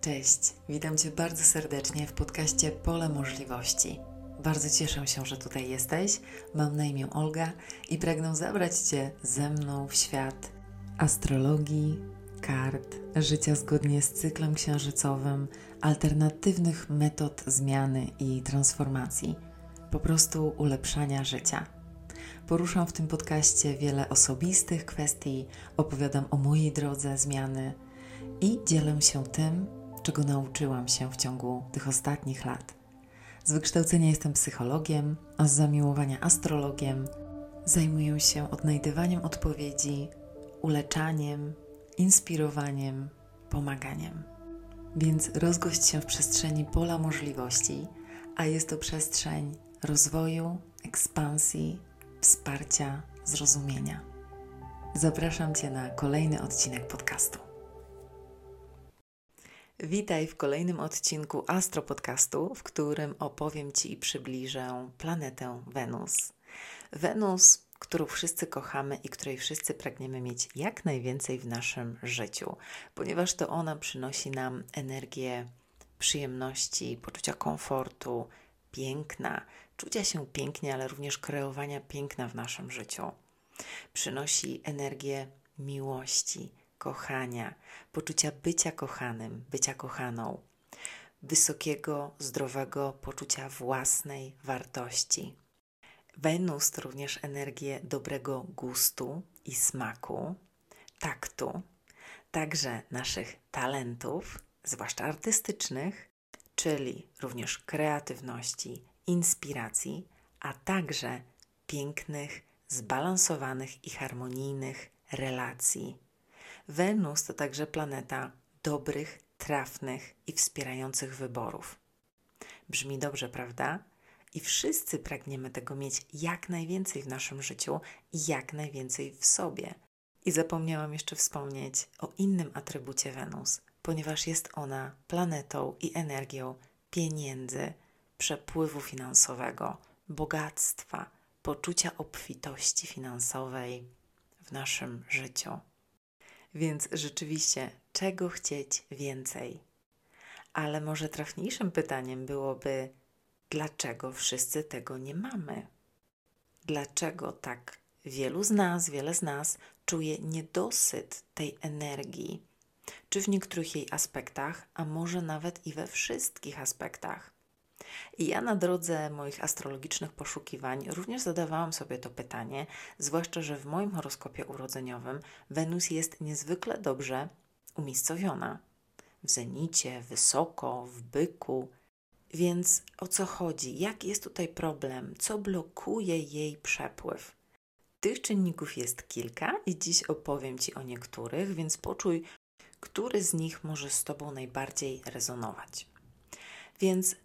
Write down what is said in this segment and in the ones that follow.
Cześć, witam Cię bardzo serdecznie w podcaście Pole Możliwości. Bardzo cieszę się, że tutaj jesteś. Mam na imię Olga i pragnę zabrać Cię ze mną w świat astrologii, kart, życia zgodnie z cyklem księżycowym, alternatywnych metod zmiany i transformacji, po prostu ulepszania życia. Poruszam w tym podcaście wiele osobistych kwestii, opowiadam o mojej drodze zmiany i dzielę się tym, czego nauczyłam się w ciągu tych ostatnich lat. Z wykształcenia jestem psychologiem, a z zamiłowania astrologiem. Zajmuję się odnajdywaniem odpowiedzi, uleczaniem, inspirowaniem, pomaganiem. Więc rozgość się w przestrzeni pola możliwości, a jest to przestrzeń rozwoju, ekspansji, wsparcia, zrozumienia. Zapraszam Cię na kolejny odcinek podcastu. Witaj w kolejnym odcinku Astro Podcastu, w którym opowiem Ci i przybliżę planetę Wenus. Wenus, którą wszyscy kochamy i której wszyscy pragniemy mieć jak najwięcej w naszym życiu, ponieważ to ona przynosi nam energię przyjemności, poczucia komfortu, piękna, czucia się pięknie, ale również kreowania piękna w naszym życiu. Przynosi energię miłości, kochania, poczucia bycia kochanym, bycia kochaną, wysokiego, zdrowego poczucia własnej wartości. Wenus to również energię dobrego gustu i smaku, taktu, także naszych talentów, zwłaszcza artystycznych, czyli również kreatywności, inspiracji, a także pięknych, zbalansowanych i harmonijnych relacji Wenus to także planeta dobrych, trafnych i wspierających wyborów. Brzmi dobrze, prawda? I wszyscy pragniemy tego mieć jak najwięcej w naszym życiu i jak najwięcej w sobie. I zapomniałam jeszcze wspomnieć o innym atrybucie Wenus, ponieważ jest ona planetą i energią pieniędzy, przepływu finansowego, bogactwa, poczucia obfitości finansowej w naszym życiu. Więc rzeczywiście, czego chcieć więcej? Ale może trafniejszym pytaniem byłoby, dlaczego wszyscy tego nie mamy? Dlaczego tak wielu z nas, wiele z nas czuje niedosyt tej energii? Czy w niektórych jej aspektach, a może nawet i we wszystkich aspektach? I ja na drodze moich astrologicznych poszukiwań również zadawałam sobie to pytanie, zwłaszcza, że w moim horoskopie urodzeniowym Wenus jest niezwykle dobrze umiejscowiona. W zenicie, wysoko, w byku. Więc o co chodzi? Jaki jest tutaj problem? Co blokuje jej przepływ? Tych czynników jest kilka i dziś opowiem Ci o niektórych, więc poczuj, który z nich może z Tobą najbardziej rezonować. Więc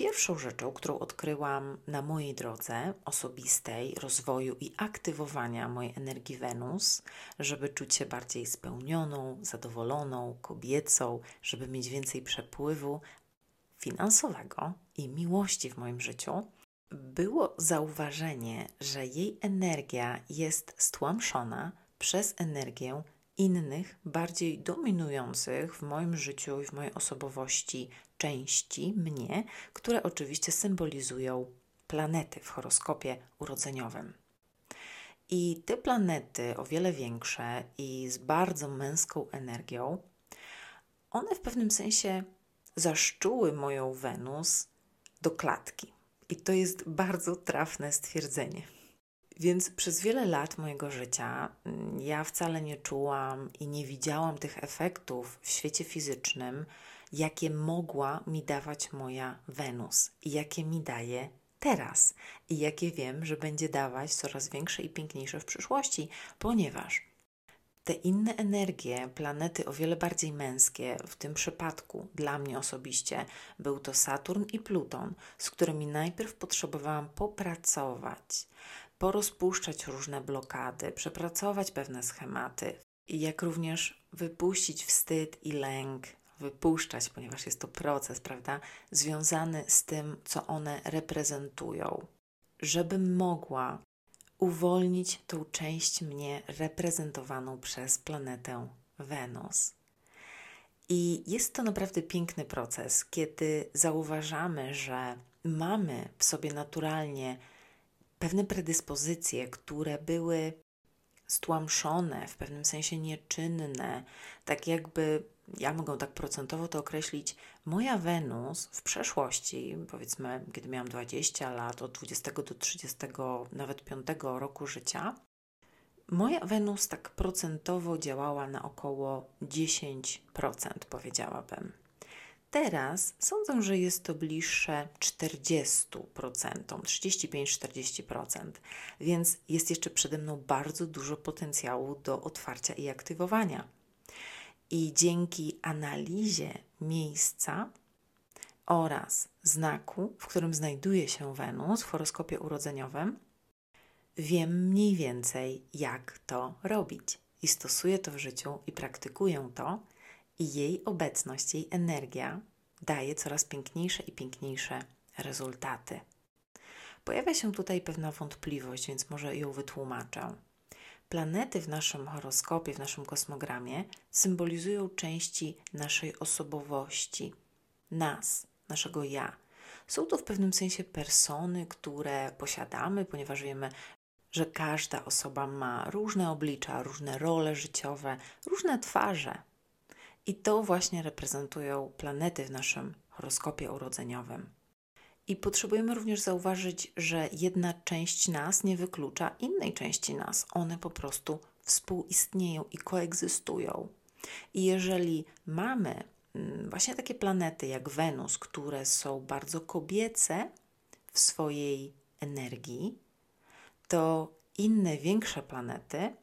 Pierwszą rzeczą, którą odkryłam na mojej drodze osobistej, rozwoju i aktywowania mojej energii Wenus, żeby czuć się bardziej spełnioną, zadowoloną, kobiecą, żeby mieć więcej przepływu finansowego i miłości w moim życiu, było zauważenie, że jej energia jest stłamszona przez energię innych, bardziej dominujących w moim życiu i w mojej osobowości części mnie, które oczywiście symbolizują planety w horoskopie urodzeniowym. I te planety, o wiele większe i z bardzo męską energią, one w pewnym sensie zaszczuły moją Wenus do klatki. I to jest bardzo trafne stwierdzenie. Więc przez wiele lat mojego życia mm, ja wcale nie czułam i nie widziałam tych efektów w świecie fizycznym, jakie mogła mi dawać moja Wenus i jakie mi daje teraz. I jakie wiem, że będzie dawać coraz większe i piękniejsze w przyszłości, ponieważ te inne energie, planety o wiele bardziej męskie, w tym przypadku dla mnie osobiście był to Saturn i Pluton, z którymi najpierw potrzebowałam popracować, porozpuszczać różne blokady, przepracować pewne schematy, jak również wypuścić wstyd i lęk, wypuszczać, ponieważ jest to proces, prawda, związany z tym, co one reprezentują, żebym mogła uwolnić tą część mnie reprezentowaną przez planetę Wenus. I jest to naprawdę piękny proces, kiedy zauważamy, że mamy w sobie naturalnie pewne predyspozycje, które były stłamszone, w pewnym sensie nieczynne, tak jakby, ja mogę tak procentowo to określić, moja Wenus w przeszłości, powiedzmy, kiedy miałam 20 lat, od 20 do 30, nawet 5 roku życia, moja Wenus tak procentowo działała na około 10%, powiedziałabym. Teraz sądzę, że jest to bliższe 40%, 35-40%, więc jest jeszcze przede mną bardzo dużo potencjału do otwarcia i aktywowania. I dzięki analizie miejsca oraz znaku, w którym znajduje się Wenus w horoskopie urodzeniowym, wiem mniej więcej, jak to robić. I stosuję to w życiu i praktykuję to, i jej obecność, jej energia daje coraz piękniejsze i piękniejsze rezultaty. Pojawia się tutaj pewna wątpliwość, więc może ją wytłumaczę. Planety w naszym horoskopie, w naszym kosmogramie symbolizują części naszej osobowości, nas, naszego ja. Są to w pewnym sensie persony, które posiadamy, ponieważ wiemy, że każda osoba ma różne oblicza, różne role życiowe, różne twarze. I to właśnie reprezentują planety w naszym horoskopie urodzeniowym. I potrzebujemy również zauważyć, że jedna część nas nie wyklucza innej części nas. One po prostu współistnieją i koegzystują. I jeżeli mamy mm, właśnie takie planety jak Wenus, które są bardzo kobiece w swojej energii, to inne większe planety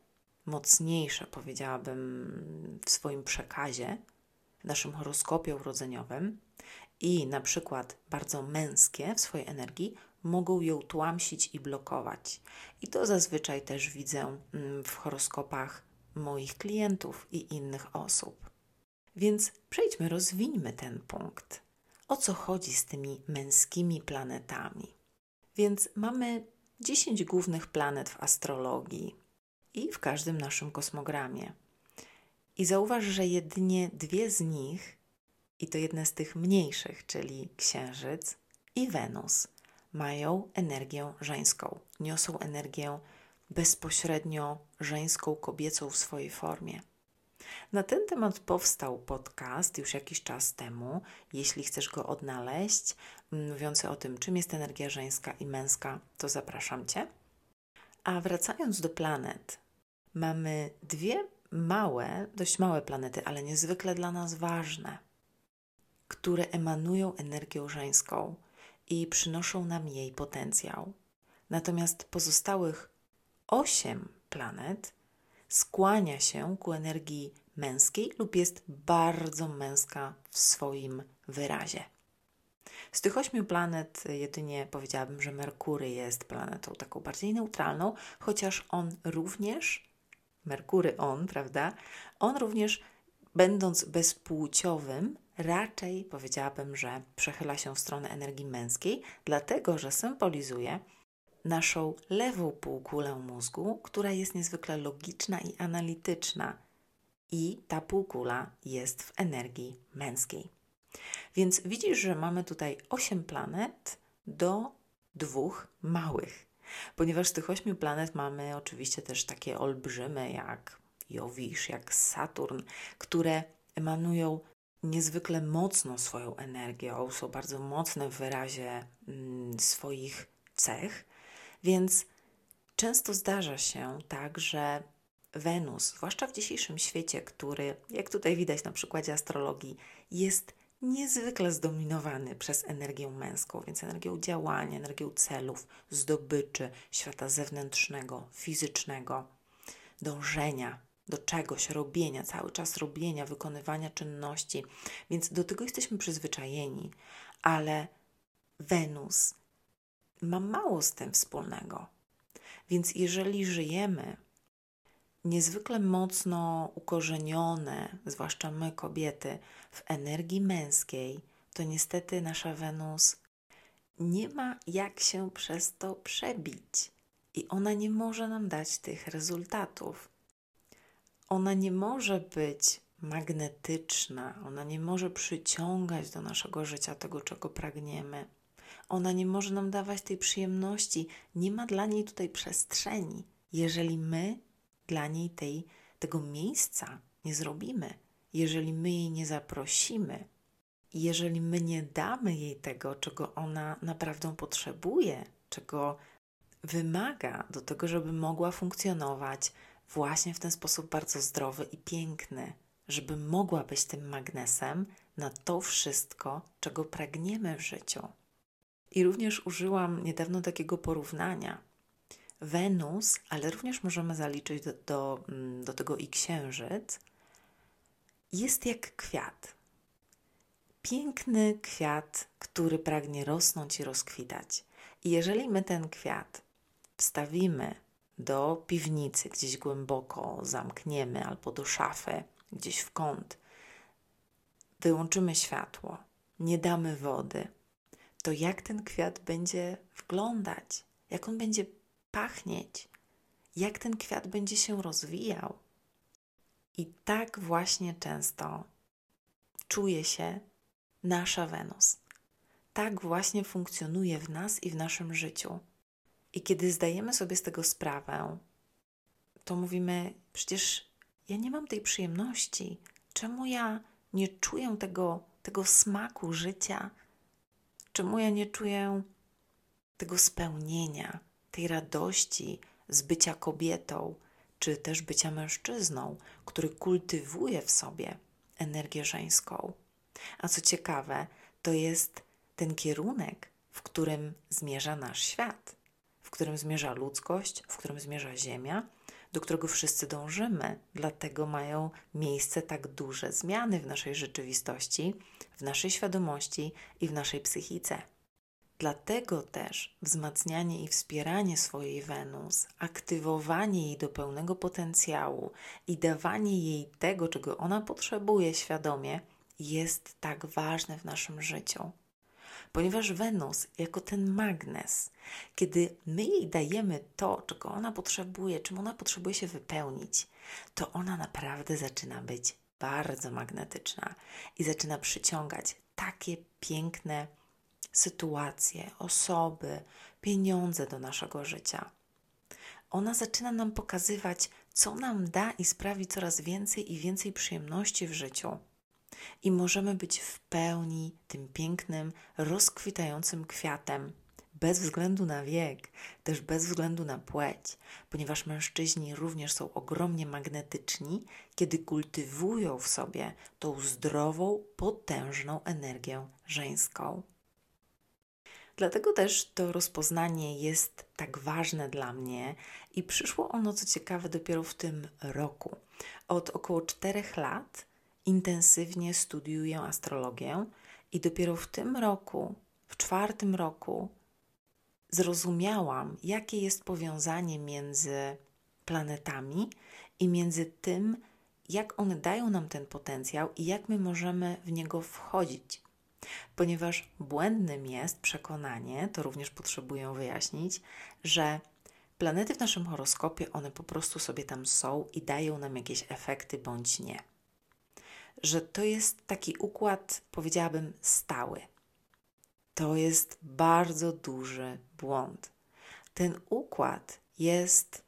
mocniejsze, powiedziałabym, w swoim przekazie, w naszym horoskopie urodzeniowym i na przykład bardzo męskie w swojej energii, mogą ją tłamsić i blokować. I to zazwyczaj też widzę mm, w horoskopach moich klientów i innych osób. Więc przejdźmy, rozwińmy ten punkt. O co chodzi z tymi męskimi planetami? Więc mamy 10 głównych planet w astrologii i w każdym naszym kosmogramie. I zauważ, że jedynie dwie z nich, i to jedne z tych mniejszych, czyli Księżyc i Wenus, mają energię żeńską, niosą energię bezpośrednio żeńską, kobiecą w swojej formie. Na ten temat powstał podcast już jakiś czas temu. Jeśli chcesz go odnaleźć, mówiący o tym, czym jest energia żeńska i męska, to zapraszam Cię. A wracając do planet, mamy dwie małe, dość małe planety, ale niezwykle dla nas ważne, które emanują energią żeńską i przynoszą nam jej potencjał. Natomiast pozostałych osiem planet skłania się ku energii męskiej lub jest bardzo męska w swoim wyrazie. Z tych ośmiu planet jedynie powiedziałabym, że Merkury jest planetą taką bardziej neutralną, chociaż on również, Merkury on, prawda? On również, będąc bezpłciowym, raczej powiedziałabym, że przechyla się w stronę energii męskiej, dlatego że symbolizuje naszą lewą półkulę mózgu, która jest niezwykle logiczna i analityczna. I ta półkula jest w energii męskiej. Więc widzisz, że mamy tutaj 8 planet do dwóch małych. Ponieważ z tych ośmiu planet mamy oczywiście też takie olbrzymy jak Jowisz, jak Saturn, które emanują niezwykle mocno swoją energią, są bardzo mocne w wyrazie mm, swoich cech, więc często zdarza się tak, że Wenus, zwłaszcza w dzisiejszym świecie, który, jak tutaj widać na przykładzie astrologii, jest niezwykle zdominowany przez energię męską, więc energię działania, energię celów, zdobyczy, świata zewnętrznego, fizycznego, dążenia do czegoś, robienia, cały czas robienia, wykonywania czynności. Więc do tego jesteśmy przyzwyczajeni, ale Wenus ma mało z tym wspólnego. Więc jeżeli żyjemy niezwykle mocno ukorzenione, zwłaszcza my kobiety, w energii męskiej, to niestety nasza Wenus nie ma jak się przez to przebić i ona nie może nam dać tych rezultatów. Ona nie może być magnetyczna, ona nie może przyciągać do naszego życia tego, czego pragniemy. Ona nie może nam dawać tej przyjemności, nie ma dla niej tutaj przestrzeni, jeżeli my dla niej tej, tego miejsca nie zrobimy, jeżeli my jej nie zaprosimy, jeżeli my nie damy jej tego, czego ona naprawdę potrzebuje, czego wymaga do tego, żeby mogła funkcjonować właśnie w ten sposób bardzo zdrowy i piękny, żeby mogła być tym magnesem na to wszystko, czego pragniemy w życiu. I również użyłam niedawno takiego porównania. Wenus, ale również możemy zaliczyć do, do, mm, do tego i księżyc, jest jak kwiat. Piękny kwiat, który pragnie rosnąć i rozkwitać. I jeżeli my ten kwiat wstawimy do piwnicy, gdzieś głęboko zamkniemy, albo do szafy, gdzieś w kąt, wyłączymy światło, nie damy wody, to jak ten kwiat będzie wyglądać, jak on będzie pachnieć, jak ten kwiat będzie się rozwijał. I tak właśnie często czuje się nasza Wenus. Tak właśnie funkcjonuje w nas i w naszym życiu. I kiedy zdajemy sobie z tego sprawę, to mówimy: Przecież ja nie mam tej przyjemności. Czemu ja nie czuję tego, tego smaku życia? Czemu ja nie czuję tego spełnienia, tej radości z bycia kobietą, czy też bycia mężczyzną, który kultywuje w sobie energię żeńską? A co ciekawe, to jest ten kierunek, w którym zmierza nasz świat, w którym zmierza ludzkość, w którym zmierza Ziemia, do którego wszyscy dążymy. Dlatego mają miejsce tak duże zmiany w naszej rzeczywistości, w naszej świadomości i w naszej psychice. Dlatego też wzmacnianie i wspieranie swojej Wenus, aktywowanie jej do pełnego potencjału i dawanie jej tego, czego ona potrzebuje świadomie, jest tak ważne w naszym życiu. Ponieważ Wenus, jako ten magnes, kiedy my jej dajemy to, czego ona potrzebuje, czym ona potrzebuje się wypełnić, to ona naprawdę zaczyna być bardzo magnetyczna i zaczyna przyciągać takie piękne sytuacje, osoby, pieniądze do naszego życia. Ona zaczyna nam pokazywać, co nam da i sprawi coraz więcej i więcej przyjemności w życiu i możemy być w pełni tym pięknym, rozkwitającym kwiatem, bez względu na wiek, też bez względu na płeć, ponieważ mężczyźni również są ogromnie magnetyczni, kiedy kultywują w sobie tą zdrową, potężną energię żeńską. Dlatego też to rozpoznanie jest tak ważne dla mnie i przyszło ono, co ciekawe, dopiero w tym roku. Od około czterech lat intensywnie studiuję astrologię i dopiero w tym roku, w czwartym roku, zrozumiałam, jakie jest powiązanie między planetami i między tym, jak one dają nam ten potencjał i jak my możemy w niego wchodzić. Ponieważ błędnym jest przekonanie, to również potrzebuję wyjaśnić, że planety w naszym horoskopie, one po prostu sobie tam są i dają nam jakieś efekty bądź nie że to jest taki układ, powiedziałabym, stały. To jest bardzo duży błąd. Ten układ jest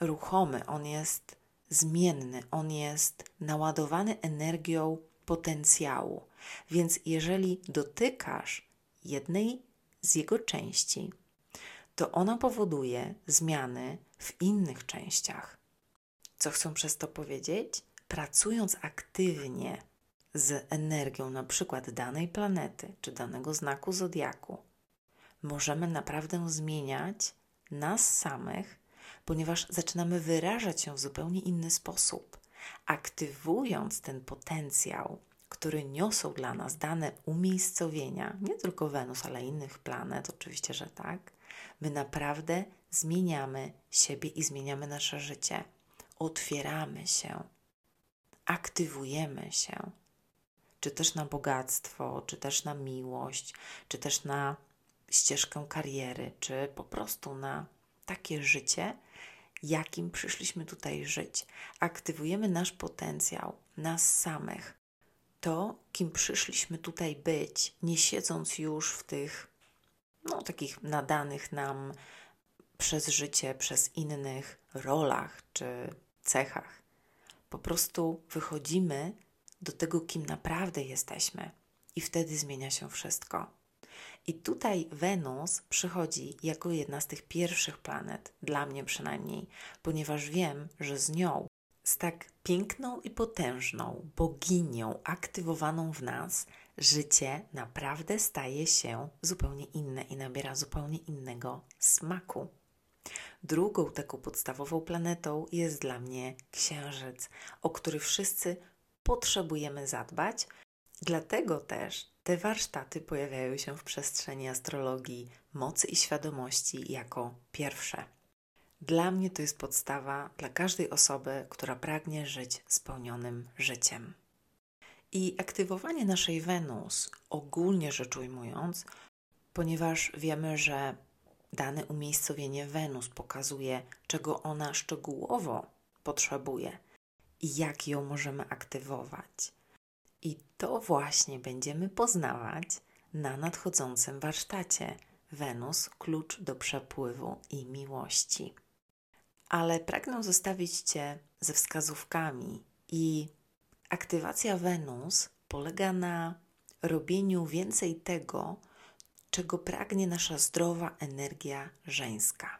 ruchomy, on jest zmienny, on jest naładowany energią potencjału. Więc jeżeli dotykasz jednej z jego części, to ona powoduje zmiany w innych częściach. Co chcę przez to powiedzieć? pracując aktywnie z energią na przykład danej planety czy danego znaku zodiaku, możemy naprawdę zmieniać nas samych, ponieważ zaczynamy wyrażać się w zupełnie inny sposób, aktywując ten potencjał, który niosą dla nas dane umiejscowienia, nie tylko Wenus, ale innych planet, oczywiście, że tak. My naprawdę zmieniamy siebie i zmieniamy nasze życie. Otwieramy się aktywujemy się, czy też na bogactwo, czy też na miłość, czy też na ścieżkę kariery, czy po prostu na takie życie, jakim przyszliśmy tutaj żyć. Aktywujemy nasz potencjał, nas samych. To, kim przyszliśmy tutaj być, nie siedząc już w tych, no, takich nadanych nam przez życie, przez innych rolach czy cechach. Po prostu wychodzimy do tego, kim naprawdę jesteśmy, i wtedy zmienia się wszystko. I tutaj Wenus przychodzi jako jedna z tych pierwszych planet, dla mnie przynajmniej, ponieważ wiem, że z nią, z tak piękną i potężną boginią aktywowaną w nas, życie naprawdę staje się zupełnie inne i nabiera zupełnie innego smaku. Drugą taką podstawową planetą jest dla mnie Księżyc, o który wszyscy potrzebujemy zadbać. Dlatego też te warsztaty pojawiają się w przestrzeni astrologii mocy i świadomości jako pierwsze. Dla mnie to jest podstawa dla każdej osoby, która pragnie żyć spełnionym życiem. I aktywowanie naszej Wenus, ogólnie rzecz ujmując, ponieważ wiemy, że dane umiejscowienie Wenus pokazuje, czego ona szczegółowo potrzebuje i jak ją możemy aktywować. I to właśnie będziemy poznawać na nadchodzącym warsztacie Wenus klucz do przepływu i miłości. Ale pragnę zostawić Cię ze wskazówkami i aktywacja Wenus polega na robieniu więcej tego, czego pragnie nasza zdrowa energia żeńska.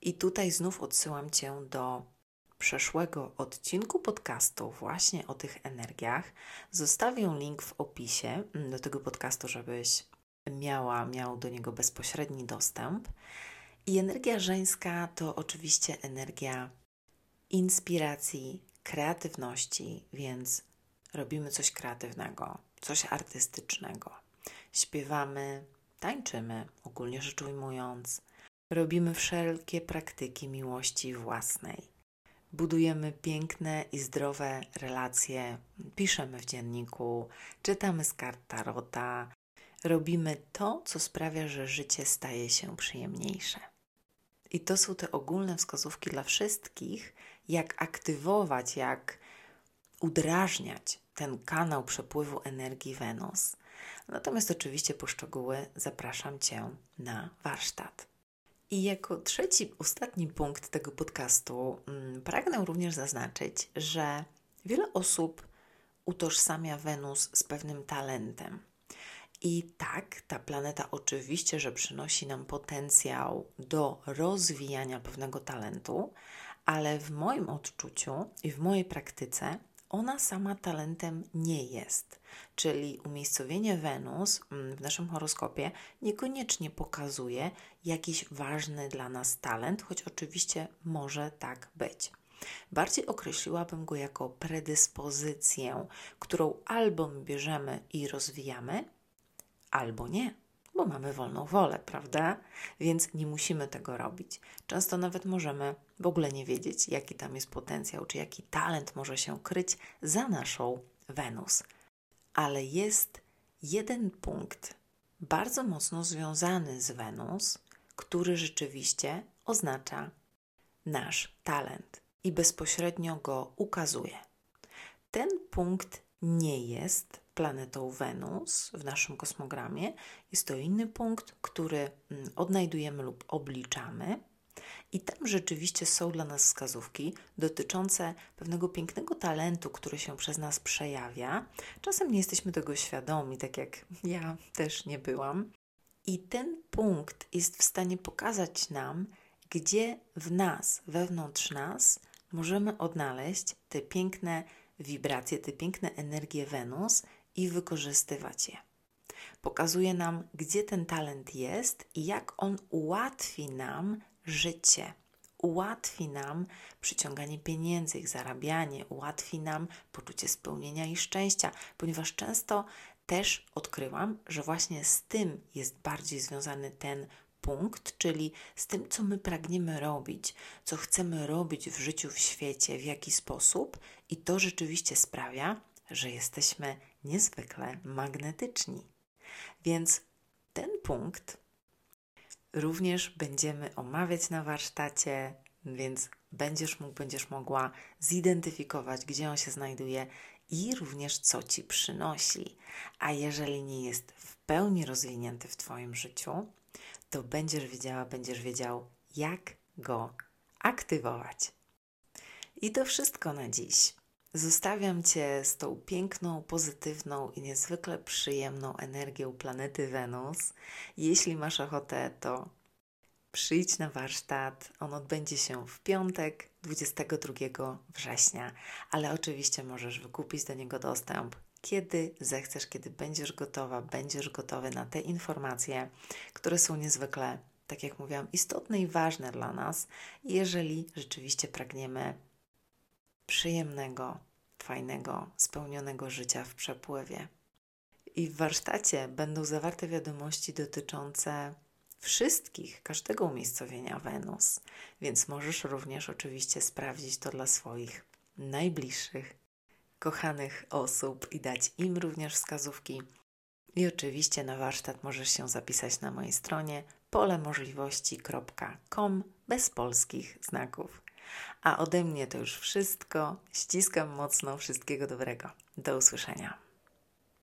I tutaj znów odsyłam Cię do przeszłego odcinku podcastu właśnie o tych energiach. Zostawię link w opisie do tego podcastu, żebyś miała, miał do niego bezpośredni dostęp. I energia żeńska to oczywiście energia inspiracji, kreatywności, więc robimy coś kreatywnego, coś artystycznego. Śpiewamy, tańczymy, ogólnie rzecz ujmując. Robimy wszelkie praktyki miłości własnej budujemy piękne i zdrowe relacje, piszemy w dzienniku, czytamy z kart tarota, robimy to, co sprawia, że życie staje się przyjemniejsze. I to są te ogólne wskazówki dla wszystkich, jak aktywować, jak udrażniać ten kanał przepływu energii Wenus. Natomiast oczywiście po szczegóły zapraszam Cię na warsztat. I jako trzeci, ostatni punkt tego podcastu, mm, pragnę również zaznaczyć, że wiele osób utożsamia Wenus z pewnym talentem. I tak, ta planeta oczywiście, że przynosi nam potencjał do rozwijania pewnego talentu, ale w moim odczuciu i w mojej praktyce ona sama talentem nie jest. Czyli umiejscowienie Wenus mm, w naszym horoskopie niekoniecznie pokazuje jakiś ważny dla nas talent, choć oczywiście może tak być. Bardziej określiłabym go jako predyspozycję, którą albo my bierzemy i rozwijamy, albo nie bo mamy wolną wolę, prawda? Więc nie musimy tego robić. Często nawet możemy w ogóle nie wiedzieć, jaki tam jest potencjał, czy jaki talent może się kryć za naszą Wenus. Ale jest jeden punkt bardzo mocno związany z Wenus, który rzeczywiście oznacza nasz talent i bezpośrednio go ukazuje. Ten punkt nie jest planetą Wenus w naszym kosmogramie. Jest to inny punkt, który mm, odnajdujemy lub obliczamy. I tam rzeczywiście są dla nas wskazówki dotyczące pewnego pięknego talentu, który się przez nas przejawia. Czasem nie jesteśmy tego świadomi, tak jak ja też nie byłam. I ten punkt jest w stanie pokazać nam, gdzie w nas, wewnątrz nas, możemy odnaleźć te piękne wibracje, te piękne energie Wenus i wykorzystywać je. Pokazuje nam, gdzie ten talent jest i jak on ułatwi nam życie, ułatwi nam przyciąganie pieniędzy, ich zarabianie, ułatwi nam poczucie spełnienia i szczęścia, ponieważ często też odkryłam, że właśnie z tym jest bardziej związany ten punkt, czyli z tym, co my pragniemy robić, co chcemy robić w życiu, w świecie, w jaki sposób, i to rzeczywiście sprawia, że jesteśmy niezwykle magnetyczni. Więc ten punkt również będziemy omawiać na warsztacie więc będziesz mógł, będziesz mogła zidentyfikować, gdzie on się znajduje i również co ci przynosi. A jeżeli nie jest w pełni rozwinięty w Twoim życiu, to będziesz wiedziała, będziesz wiedział, jak go aktywować. I to wszystko na dziś. Zostawiam Cię z tą piękną, pozytywną i niezwykle przyjemną energią planety Wenus. Jeśli masz ochotę, to przyjdź na warsztat. On odbędzie się w piątek, 22 września, ale oczywiście możesz wykupić do niego dostęp kiedy zechcesz, kiedy będziesz gotowa, będziesz gotowy na te informacje, które są niezwykle, tak jak mówiłam, istotne i ważne dla nas, jeżeli rzeczywiście pragniemy przyjemnego, fajnego, spełnionego życia w przepływie. I w warsztacie będą zawarte wiadomości dotyczące wszystkich, każdego umiejscowienia Wenus, więc możesz również oczywiście sprawdzić to dla swoich najbliższych, kochanych osób i dać im również wskazówki. I oczywiście na warsztat możesz się zapisać na mojej stronie polemożliwości.com bez polskich znaków. A ode mnie to już wszystko. Ściskam mocno. Wszystkiego dobrego. Do usłyszenia.